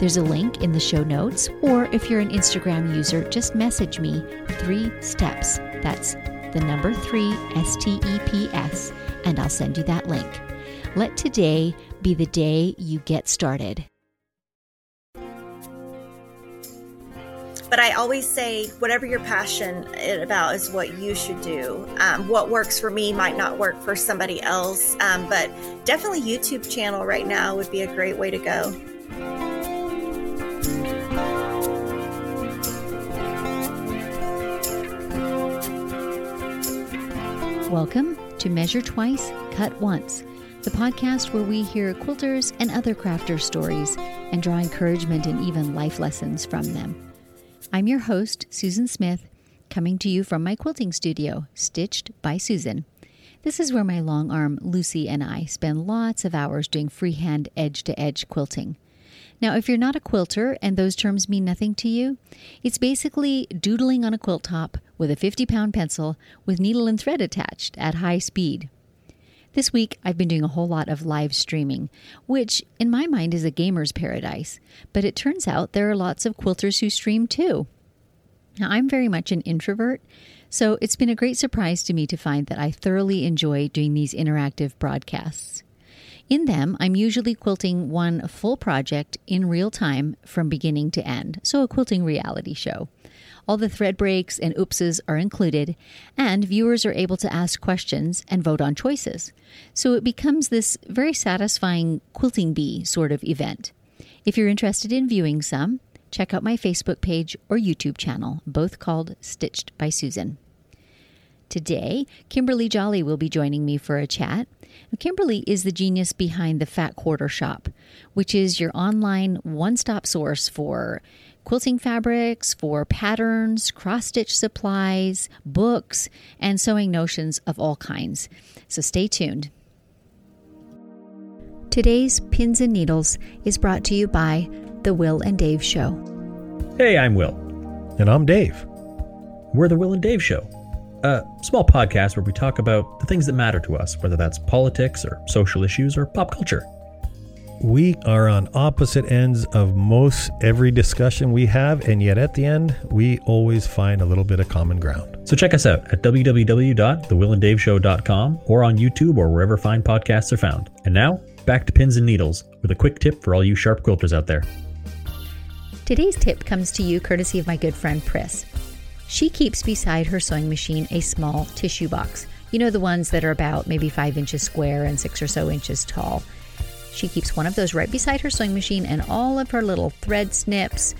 there's a link in the show notes, or if you're an Instagram user, just message me three steps. That's the number three, S T E P S, and I'll send you that link. Let today be the day you get started. But I always say, whatever you're passionate about is what you should do. Um, what works for me might not work for somebody else, um, but definitely YouTube channel right now would be a great way to go. Welcome to Measure Twice, Cut Once, the podcast where we hear quilters and other crafters' stories and draw encouragement and even life lessons from them. I'm your host, Susan Smith, coming to you from my quilting studio, Stitched by Susan. This is where my long arm Lucy and I spend lots of hours doing freehand edge to edge quilting. Now, if you're not a quilter and those terms mean nothing to you, it's basically doodling on a quilt top with a 50 pound pencil with needle and thread attached at high speed. This week, I've been doing a whole lot of live streaming, which in my mind is a gamer's paradise, but it turns out there are lots of quilters who stream too. Now, I'm very much an introvert, so it's been a great surprise to me to find that I thoroughly enjoy doing these interactive broadcasts. In them, I'm usually quilting one full project in real time from beginning to end, so a quilting reality show. All the thread breaks and oopses are included, and viewers are able to ask questions and vote on choices. So it becomes this very satisfying quilting bee sort of event. If you're interested in viewing some, check out my Facebook page or YouTube channel, both called Stitched by Susan. Today, Kimberly Jolly will be joining me for a chat. Kimberly is the genius behind the Fat Quarter Shop, which is your online one stop source for quilting fabrics, for patterns, cross stitch supplies, books, and sewing notions of all kinds. So stay tuned. Today's Pins and Needles is brought to you by The Will and Dave Show. Hey, I'm Will. And I'm Dave. We're The Will and Dave Show, a small podcast where we talk about the things that matter to us, whether that's politics or social issues or pop culture. We are on opposite ends of most every discussion we have, and yet at the end, we always find a little bit of common ground. So check us out at www.thewillanddaveshow.com or on YouTube or wherever fine podcasts are found. And now, back to pins and needles with a quick tip for all you sharp quilters out there. Today's tip comes to you courtesy of my good friend Pris. She keeps beside her sewing machine a small tissue box. You know, the ones that are about maybe five inches square and six or so inches tall. She keeps one of those right beside her sewing machine, and all of her little thread snips,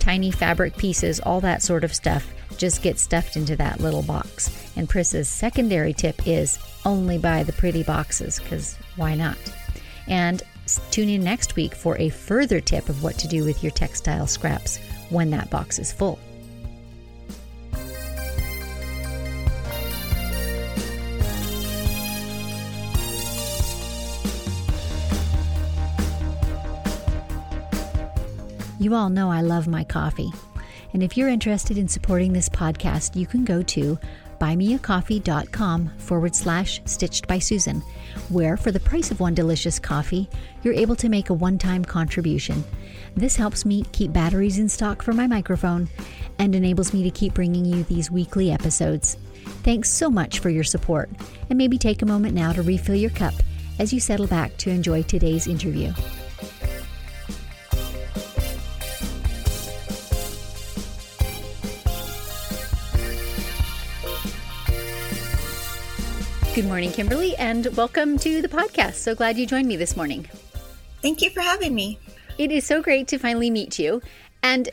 tiny fabric pieces, all that sort of stuff just gets stuffed into that little box. And Pris's secondary tip is only buy the pretty boxes, because why not? And tune in next week for a further tip of what to do with your textile scraps when that box is full. All know I love my coffee. And if you're interested in supporting this podcast, you can go to buymeacoffee.com forward slash stitched by Susan, where for the price of one delicious coffee, you're able to make a one time contribution. This helps me keep batteries in stock for my microphone and enables me to keep bringing you these weekly episodes. Thanks so much for your support, and maybe take a moment now to refill your cup as you settle back to enjoy today's interview. Good morning, Kimberly, and welcome to the podcast. So glad you joined me this morning. Thank you for having me. It is so great to finally meet you. And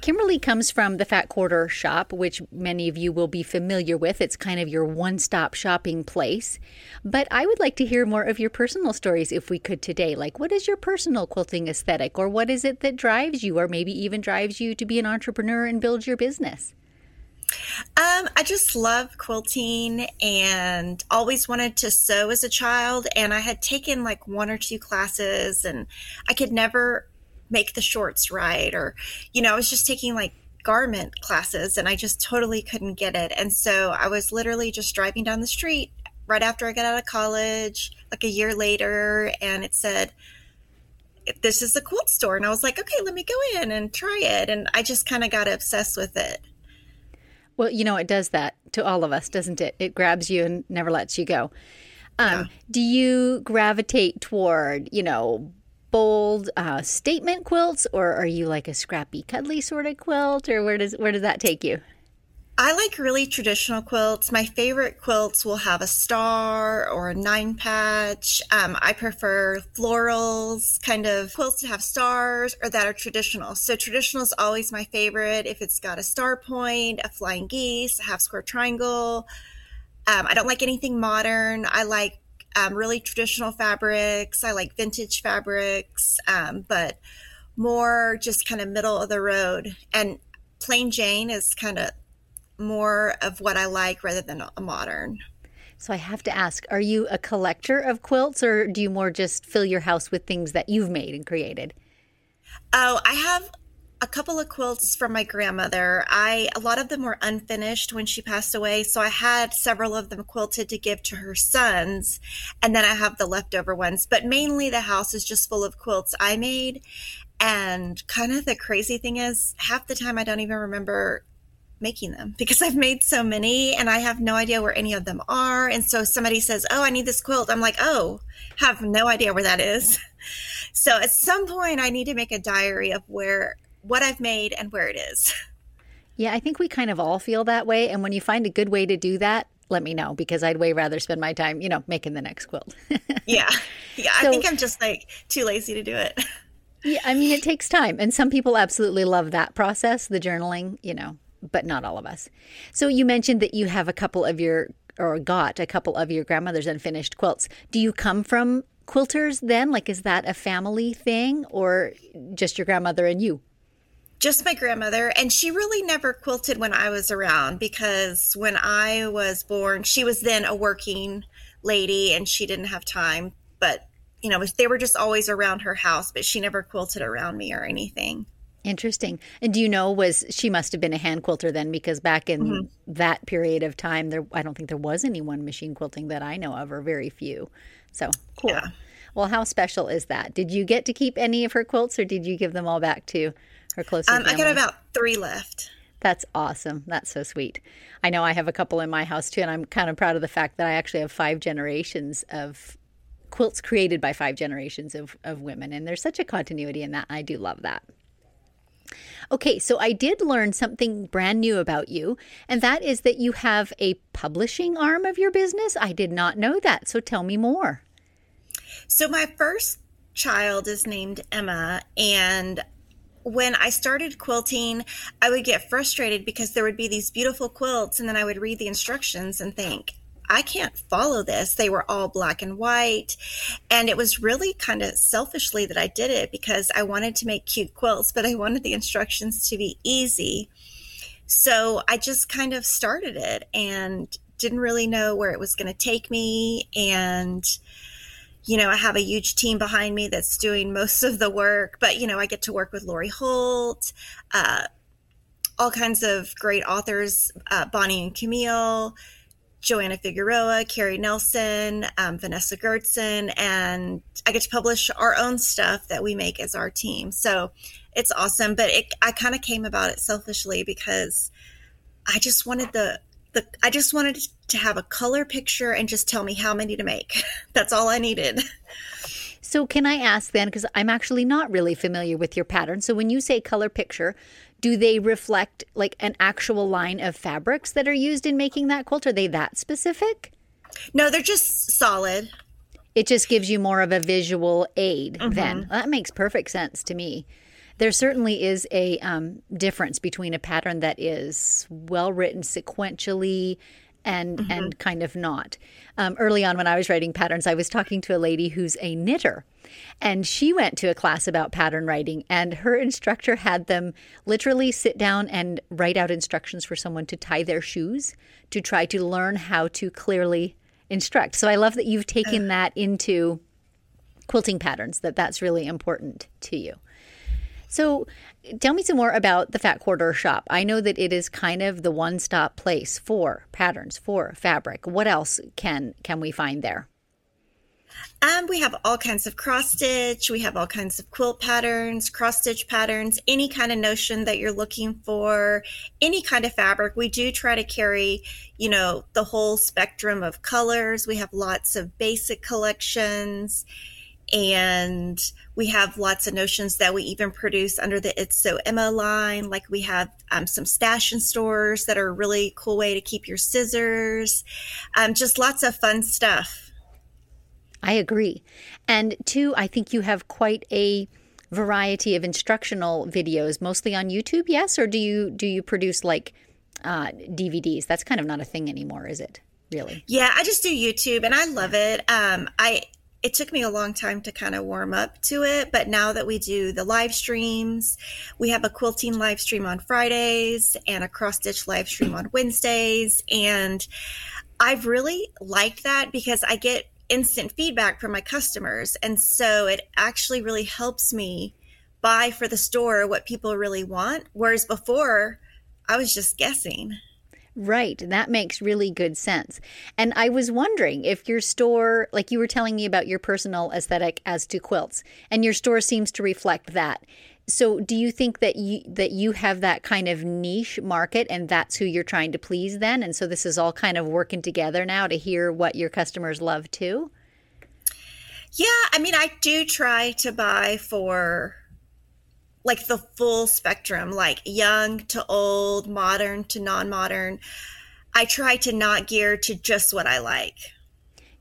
Kimberly comes from the Fat Quarter shop, which many of you will be familiar with. It's kind of your one stop shopping place. But I would like to hear more of your personal stories if we could today. Like, what is your personal quilting aesthetic, or what is it that drives you, or maybe even drives you to be an entrepreneur and build your business? Um, I just love quilting and always wanted to sew as a child. And I had taken like one or two classes and I could never make the shorts right. Or, you know, I was just taking like garment classes and I just totally couldn't get it. And so I was literally just driving down the street right after I got out of college, like a year later, and it said, This is a quilt store. And I was like, Okay, let me go in and try it. And I just kind of got obsessed with it. Well, you know, it does that to all of us, doesn't it? It grabs you and never lets you go. Um, yeah. Do you gravitate toward, you know, bold uh, statement quilts, or are you like a scrappy, cuddly sort of quilt, or where does where does that take you? I like really traditional quilts. My favorite quilts will have a star or a nine patch. Um, I prefer florals, kind of quilts that have stars or that are traditional. So traditional is always my favorite. If it's got a star point, a flying geese, a half square triangle. Um, I don't like anything modern. I like um, really traditional fabrics. I like vintage fabrics, um, but more just kind of middle of the road. And plain Jane is kind of more of what I like rather than a modern. So I have to ask, are you a collector of quilts or do you more just fill your house with things that you've made and created? Oh, I have a couple of quilts from my grandmother. I a lot of them were unfinished when she passed away, so I had several of them quilted to give to her sons, and then I have the leftover ones. But mainly the house is just full of quilts I made. And kind of the crazy thing is, half the time I don't even remember making them because I've made so many and I have no idea where any of them are. And so somebody says, Oh, I need this quilt. I'm like, Oh, have no idea where that is. So at some point, I need to make a diary of where what I've made and where it is. Yeah, I think we kind of all feel that way. And when you find a good way to do that, let me know because I'd way rather spend my time, you know, making the next quilt. yeah. Yeah. So, I think I'm just like too lazy to do it. Yeah. I mean, it takes time. And some people absolutely love that process, the journaling, you know, but not all of us. So you mentioned that you have a couple of your, or got a couple of your grandmother's unfinished quilts. Do you come from quilters then? Like, is that a family thing or just your grandmother and you? Just my grandmother. And she really never quilted when I was around because when I was born, she was then a working lady and she didn't have time. But, you know, they were just always around her house, but she never quilted around me or anything. Interesting. And do you know was she must have been a hand quilter then because back in mm-hmm. that period of time there I don't think there was anyone machine quilting that I know of or very few. So, cool. Yeah. Well, how special is that? Did you get to keep any of her quilts or did you give them all back to her close um, I got about 3 left. That's awesome. That's so sweet. I know I have a couple in my house too and I'm kind of proud of the fact that I actually have 5 generations of quilts created by 5 generations of of women and there's such a continuity in that. I do love that. Okay, so I did learn something brand new about you, and that is that you have a publishing arm of your business. I did not know that, so tell me more. So, my first child is named Emma, and when I started quilting, I would get frustrated because there would be these beautiful quilts, and then I would read the instructions and think, I can't follow this. They were all black and white. And it was really kind of selfishly that I did it because I wanted to make cute quilts, but I wanted the instructions to be easy. So I just kind of started it and didn't really know where it was going to take me. And, you know, I have a huge team behind me that's doing most of the work, but, you know, I get to work with Lori Holt, uh, all kinds of great authors, uh, Bonnie and Camille, Joanna Figueroa, Carrie Nelson, um, Vanessa Goertzen, and I get to publish our own stuff that we make as our team. So it's awesome. But it, I kind of came about it selfishly because I just wanted the the I just wanted to have a color picture and just tell me how many to make. That's all I needed. So, can I ask then, because I'm actually not really familiar with your pattern. So, when you say color picture, do they reflect like an actual line of fabrics that are used in making that quilt? Are they that specific? No, they're just solid. It just gives you more of a visual aid mm-hmm. then. That makes perfect sense to me. There certainly is a um, difference between a pattern that is well written sequentially and mm-hmm. and kind of not. Um, early on, when I was writing patterns, I was talking to a lady who's a knitter, and she went to a class about pattern writing, and her instructor had them literally sit down and write out instructions for someone to tie their shoes to try to learn how to clearly instruct. So I love that you've taken that into quilting patterns. That that's really important to you. So, tell me some more about the Fat Quarter Shop. I know that it is kind of the one-stop place for patterns, for fabric. What else can can we find there? Um, we have all kinds of cross stitch. We have all kinds of quilt patterns, cross stitch patterns, any kind of notion that you're looking for, any kind of fabric. We do try to carry, you know, the whole spectrum of colors. We have lots of basic collections and we have lots of notions that we even produce under the It's Sew Emma line. Like we have um, some stash and stores that are a really cool way to keep your scissors. Um, just lots of fun stuff. I agree. And two, I think you have quite a variety of instructional videos, mostly on YouTube. Yes, or do you do you produce like uh, DVDs? That's kind of not a thing anymore, is it? Really? Yeah, I just do YouTube, and I love it. Um, I it took me a long time to kind of warm up to it, but now that we do the live streams, we have a quilting live stream on Fridays and a cross stitch live stream on Wednesdays. And I've really liked that because I get instant feedback from my customers. And so it actually really helps me buy for the store what people really want. Whereas before, I was just guessing. Right. That makes really good sense. And I was wondering if your store, like you were telling me about your personal aesthetic as to quilts, and your store seems to reflect that. So do you think that you that you have that kind of niche market and that's who you're trying to please then? And so this is all kind of working together now to hear what your customers love too? Yeah, I mean I do try to buy for like the full spectrum, like young to old, modern to non modern. I try to not gear to just what I like.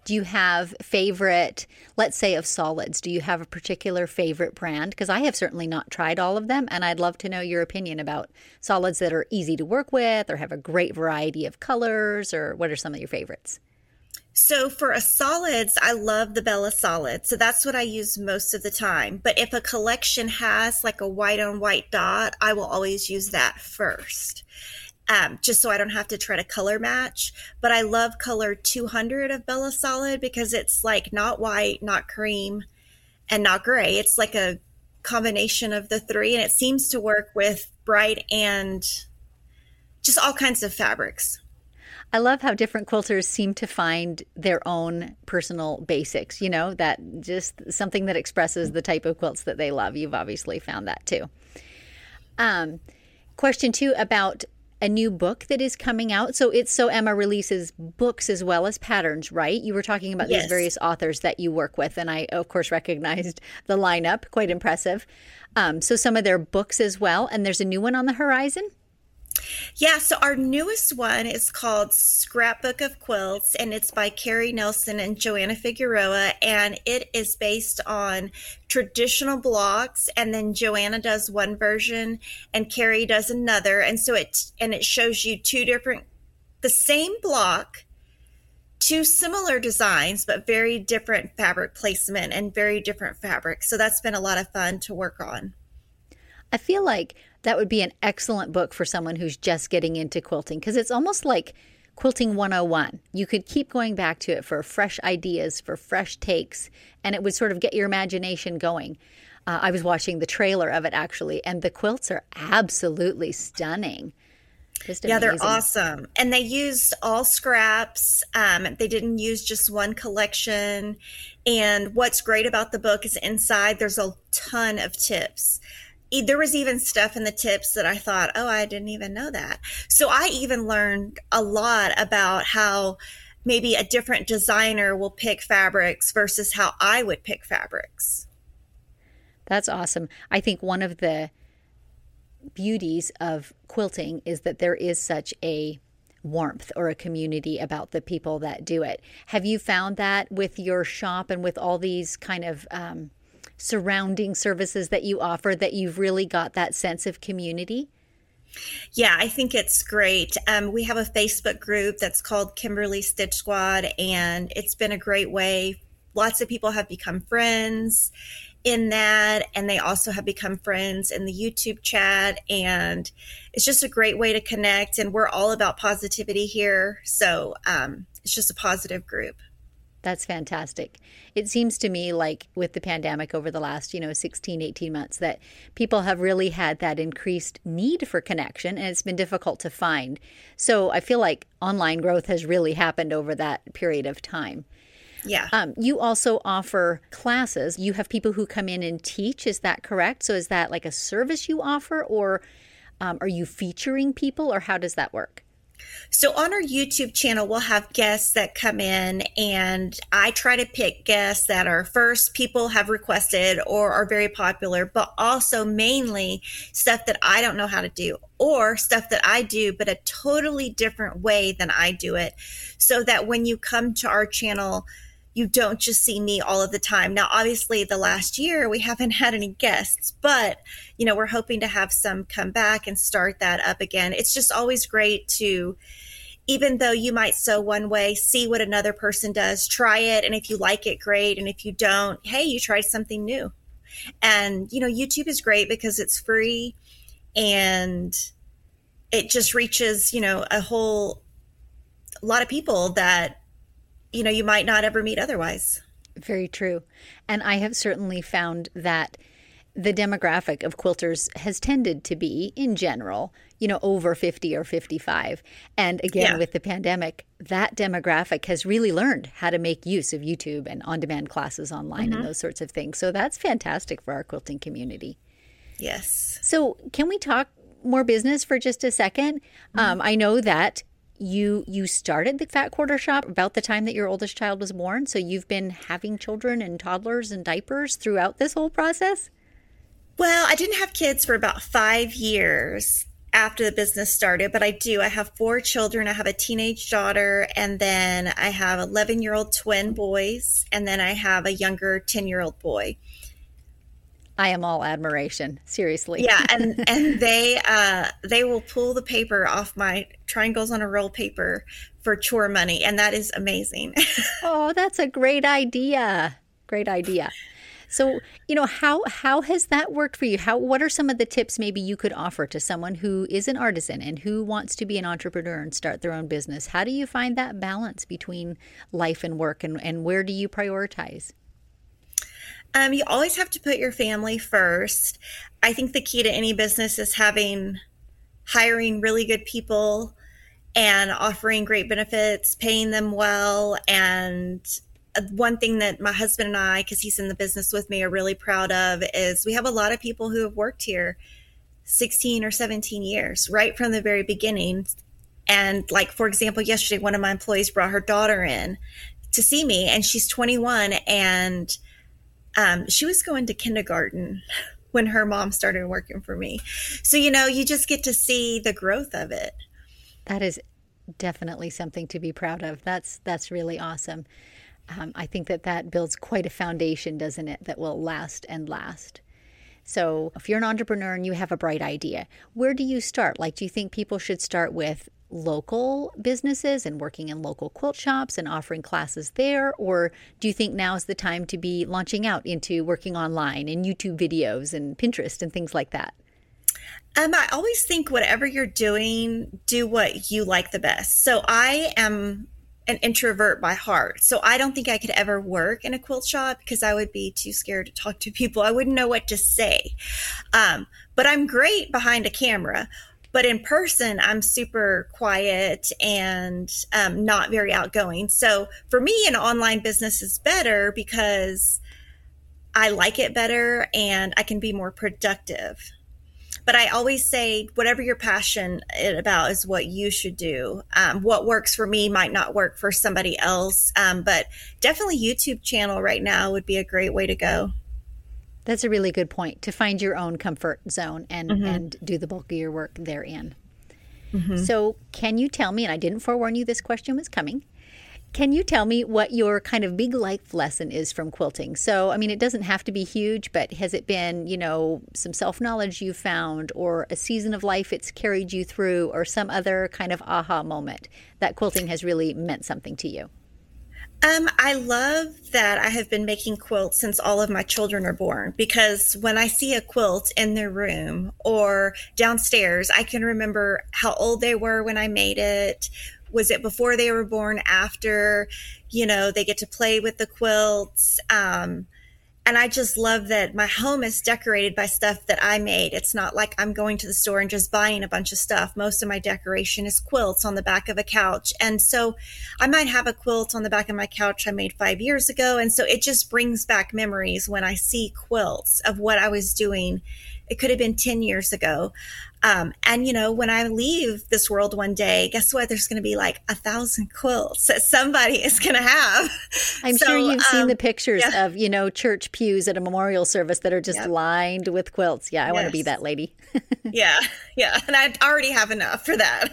Do you have favorite, let's say, of solids? Do you have a particular favorite brand? Because I have certainly not tried all of them, and I'd love to know your opinion about solids that are easy to work with or have a great variety of colors, or what are some of your favorites? So for a solids, I love the Bella solid. So that's what I use most of the time. But if a collection has like a white on white dot, I will always use that first. Um, just so I don't have to try to color match. But I love color 200 of Bella Solid because it's like not white, not cream, and not gray. It's like a combination of the three, and it seems to work with bright and just all kinds of fabrics. I love how different quilters seem to find their own personal basics, you know, that just something that expresses the type of quilts that they love. You've obviously found that too. Um, question two about a new book that is coming out. So it's Sew Emma releases books as well as patterns, right? You were talking about yes. these various authors that you work with, and I, of course, recognized the lineup. Quite impressive. Um, so some of their books as well, and there's a new one on the horizon. Yeah, so our newest one is called Scrapbook of Quilts, and it's by Carrie Nelson and Joanna Figueroa, and it is based on traditional blocks, and then Joanna does one version, and Carrie does another, and so it and it shows you two different, the same block, two similar designs, but very different fabric placement and very different fabrics. So that's been a lot of fun to work on. I feel like that would be an excellent book for someone who's just getting into quilting because it's almost like quilting 101. You could keep going back to it for fresh ideas, for fresh takes, and it would sort of get your imagination going. Uh, I was watching the trailer of it actually, and the quilts are absolutely stunning. yeah, they're awesome. And they used all scraps. Um, they didn't use just one collection. And what's great about the book is inside there's a ton of tips there was even stuff in the tips that I thought, oh, I didn't even know that. So I even learned a lot about how maybe a different designer will pick fabrics versus how I would pick fabrics. That's awesome. I think one of the beauties of quilting is that there is such a warmth or a community about the people that do it. Have you found that with your shop and with all these kind of um, surrounding services that you offer that you've really got that sense of community? Yeah, I think it's great. Um, we have a Facebook group that's called Kimberly Stitch Squad, and it's been a great way. Lots of people have become friends in that, and they also have become friends in the YouTube chat. And it's just a great way to connect. And we're all about positivity here. So um, it's just a positive group. That's fantastic. It seems to me like with the pandemic over the last, you know, 16, 18 months that people have really had that increased need for connection and it's been difficult to find. So I feel like online growth has really happened over that period of time. Yeah. Um, you also offer classes. You have people who come in and teach. Is that correct? So is that like a service you offer or um, are you featuring people or how does that work? So on our YouTube channel, we'll have guests that come in, and I try to pick guests that are first people have requested or are very popular, but also mainly stuff that I don't know how to do or stuff that I do, but a totally different way than I do it. So that when you come to our channel, you don't just see me all of the time. Now, obviously, the last year we haven't had any guests, but you know, we're hoping to have some come back and start that up again. It's just always great to, even though you might sew one way, see what another person does, try it. And if you like it, great. And if you don't, hey, you tried something new. And, you know, YouTube is great because it's free and it just reaches, you know, a whole lot of people that you know you might not ever meet otherwise. Very true. And i have certainly found that the demographic of quilters has tended to be in general you know over 50 or 55 and again yeah. with the pandemic that demographic has really learned how to make use of youtube and on-demand classes online mm-hmm. and those sorts of things. So that's fantastic for our quilting community. Yes. So can we talk more business for just a 2nd mm-hmm. um, i know that you you started the fat quarter shop about the time that your oldest child was born so you've been having children and toddlers and diapers throughout this whole process? Well i didn't have kids for about five years after the business started but i do. I have four children. I have a teenage daughter and then i have 11 year old twin boys and then i have a younger 10 year old boy I am all admiration, seriously. Yeah, and and they uh they will pull the paper off my triangles on a roll paper for chore money, and that is amazing. oh, that's a great idea. Great idea. So, you know, how how has that worked for you? How what are some of the tips maybe you could offer to someone who is an artisan and who wants to be an entrepreneur and start their own business? How do you find that balance between life and work and, and where do you prioritize? Um, you always have to put your family first. I think the key to any business is having hiring really good people and offering great benefits, paying them well. And uh, one thing that my husband and I, because he's in the business with me, are really proud of is we have a lot of people who have worked here 16 or 17 years, right from the very beginning. And, like, for example, yesterday, one of my employees brought her daughter in to see me, and she's 21. And um, she was going to kindergarten when her mom started working for me. So, you know, you just get to see the growth of it. That is definitely something to be proud of. That's that's really awesome. Um, I think that that builds quite a foundation, doesn't it, that will last and last. So, if you're an entrepreneur and you have a bright idea, where do you start? Like, do you think people should start with local businesses and working in local quilt shops and offering classes there? Or do you think now is the time to be launching out into working online and YouTube videos and Pinterest and things like that? Um, I always think whatever you're doing, do what you like the best. So I am an introvert by heart. So I don't think I could ever work in a quilt shop because I would be too scared to talk to people. I wouldn't know what to say. Um, but I'm great behind a camera. But in person, I'm super quiet and um, not very outgoing. So for me, an online business is better because I like it better and I can be more productive. But I always say, whatever you're passionate about is what you should do. Um, what works for me might not work for somebody else. Um, but definitely, YouTube channel right now would be a great way to go. That's a really good point to find your own comfort zone and, mm-hmm. and do the bulk of your work therein. Mm-hmm. So, can you tell me, and I didn't forewarn you this question was coming, Can you tell me what your kind of big life lesson is from quilting? So, I mean, it doesn't have to be huge, but has it been, you know, some self knowledge you found, or a season of life it's carried you through, or some other kind of aha moment that quilting has really meant something to you? Um, I love that I have been making quilts since all of my children are born because when I see a quilt in their room or downstairs, I can remember how old they were when I made it, was it before they were born after you know they get to play with the quilts? Um, and i just love that my home is decorated by stuff that i made. It's not like i'm going to the store and just buying a bunch of stuff. Most of my decoration is quilts on the back of a couch. And so i might have a quilt on the back of my couch i made five years ago. And so it just brings back memories when i see quilts of what i was doing it could have been 10 years ago um, and you know, when I leave this world one day, guess what? There's going to be like a thousand quilts that somebody is going to have. I'm so, sure you've um, seen the pictures yeah. of you know church pews at a memorial service that are just yep. lined with quilts. Yeah, I yes. want to be that lady. yeah, yeah, and I already have enough for that.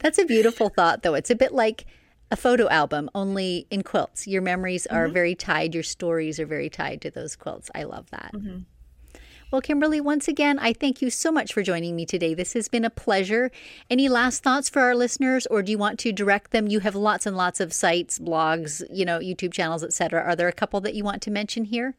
That's a beautiful thought, though. It's a bit like a photo album, only in quilts. Your memories are mm-hmm. very tied. Your stories are very tied to those quilts. I love that. Mm-hmm. Well, Kimberly, once again, I thank you so much for joining me today. This has been a pleasure. Any last thoughts for our listeners, or do you want to direct them? You have lots and lots of sites, blogs, you know, YouTube channels, etc. Are there a couple that you want to mention here?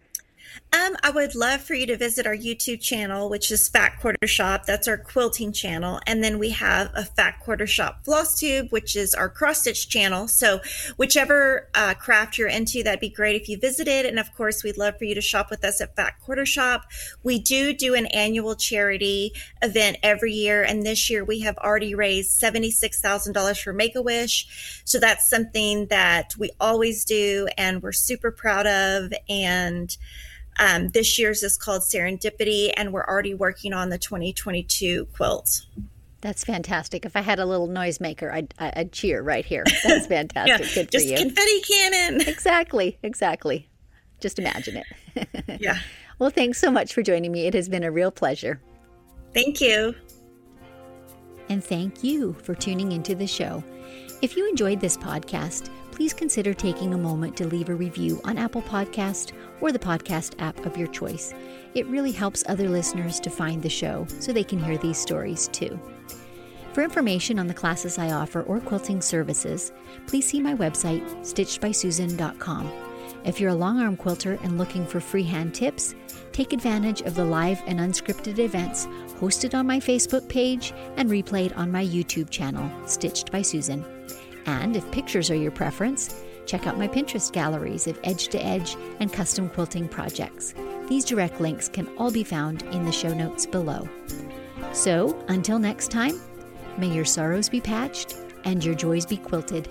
Um, I would love for you to visit our YouTube channel, which is Fat Quarter Shop. That's our quilting channel. And then we have a Fat Quarter Shop floss tube, which is our cross stitch channel. So, whichever uh, craft you're into, that'd be great if you visited. And of course, we'd love for you to shop with us at Fat Quarter Shop. We do do an annual charity event every year. And this year we have already raised $76,000 for Make a Wish. So, that's something that we always do and we're super proud of. And um, this year's is called Serendipity, and we're already working on the 2022 quilts. That's fantastic. If I had a little noisemaker, I'd, I'd cheer right here. That's fantastic. yeah, Good for just you. confetti cannon. Exactly. Exactly. Just imagine it. yeah. Well, thanks so much for joining me. It has been a real pleasure. Thank you. And thank you for tuning into the show. If you enjoyed this podcast, please consider taking a moment to leave a review on Apple Podcast or the podcast app of your choice. It really helps other listeners to find the show so they can hear these stories too. For information on the classes I offer or quilting services, please see my website, stitchedbysusan.com. If you're a long arm quilter and looking for freehand tips, take advantage of the live and unscripted events hosted on my Facebook page and replayed on my YouTube channel, Stitched by Susan. And if pictures are your preference, check out my Pinterest galleries of edge to edge and custom quilting projects. These direct links can all be found in the show notes below. So, until next time, may your sorrows be patched and your joys be quilted.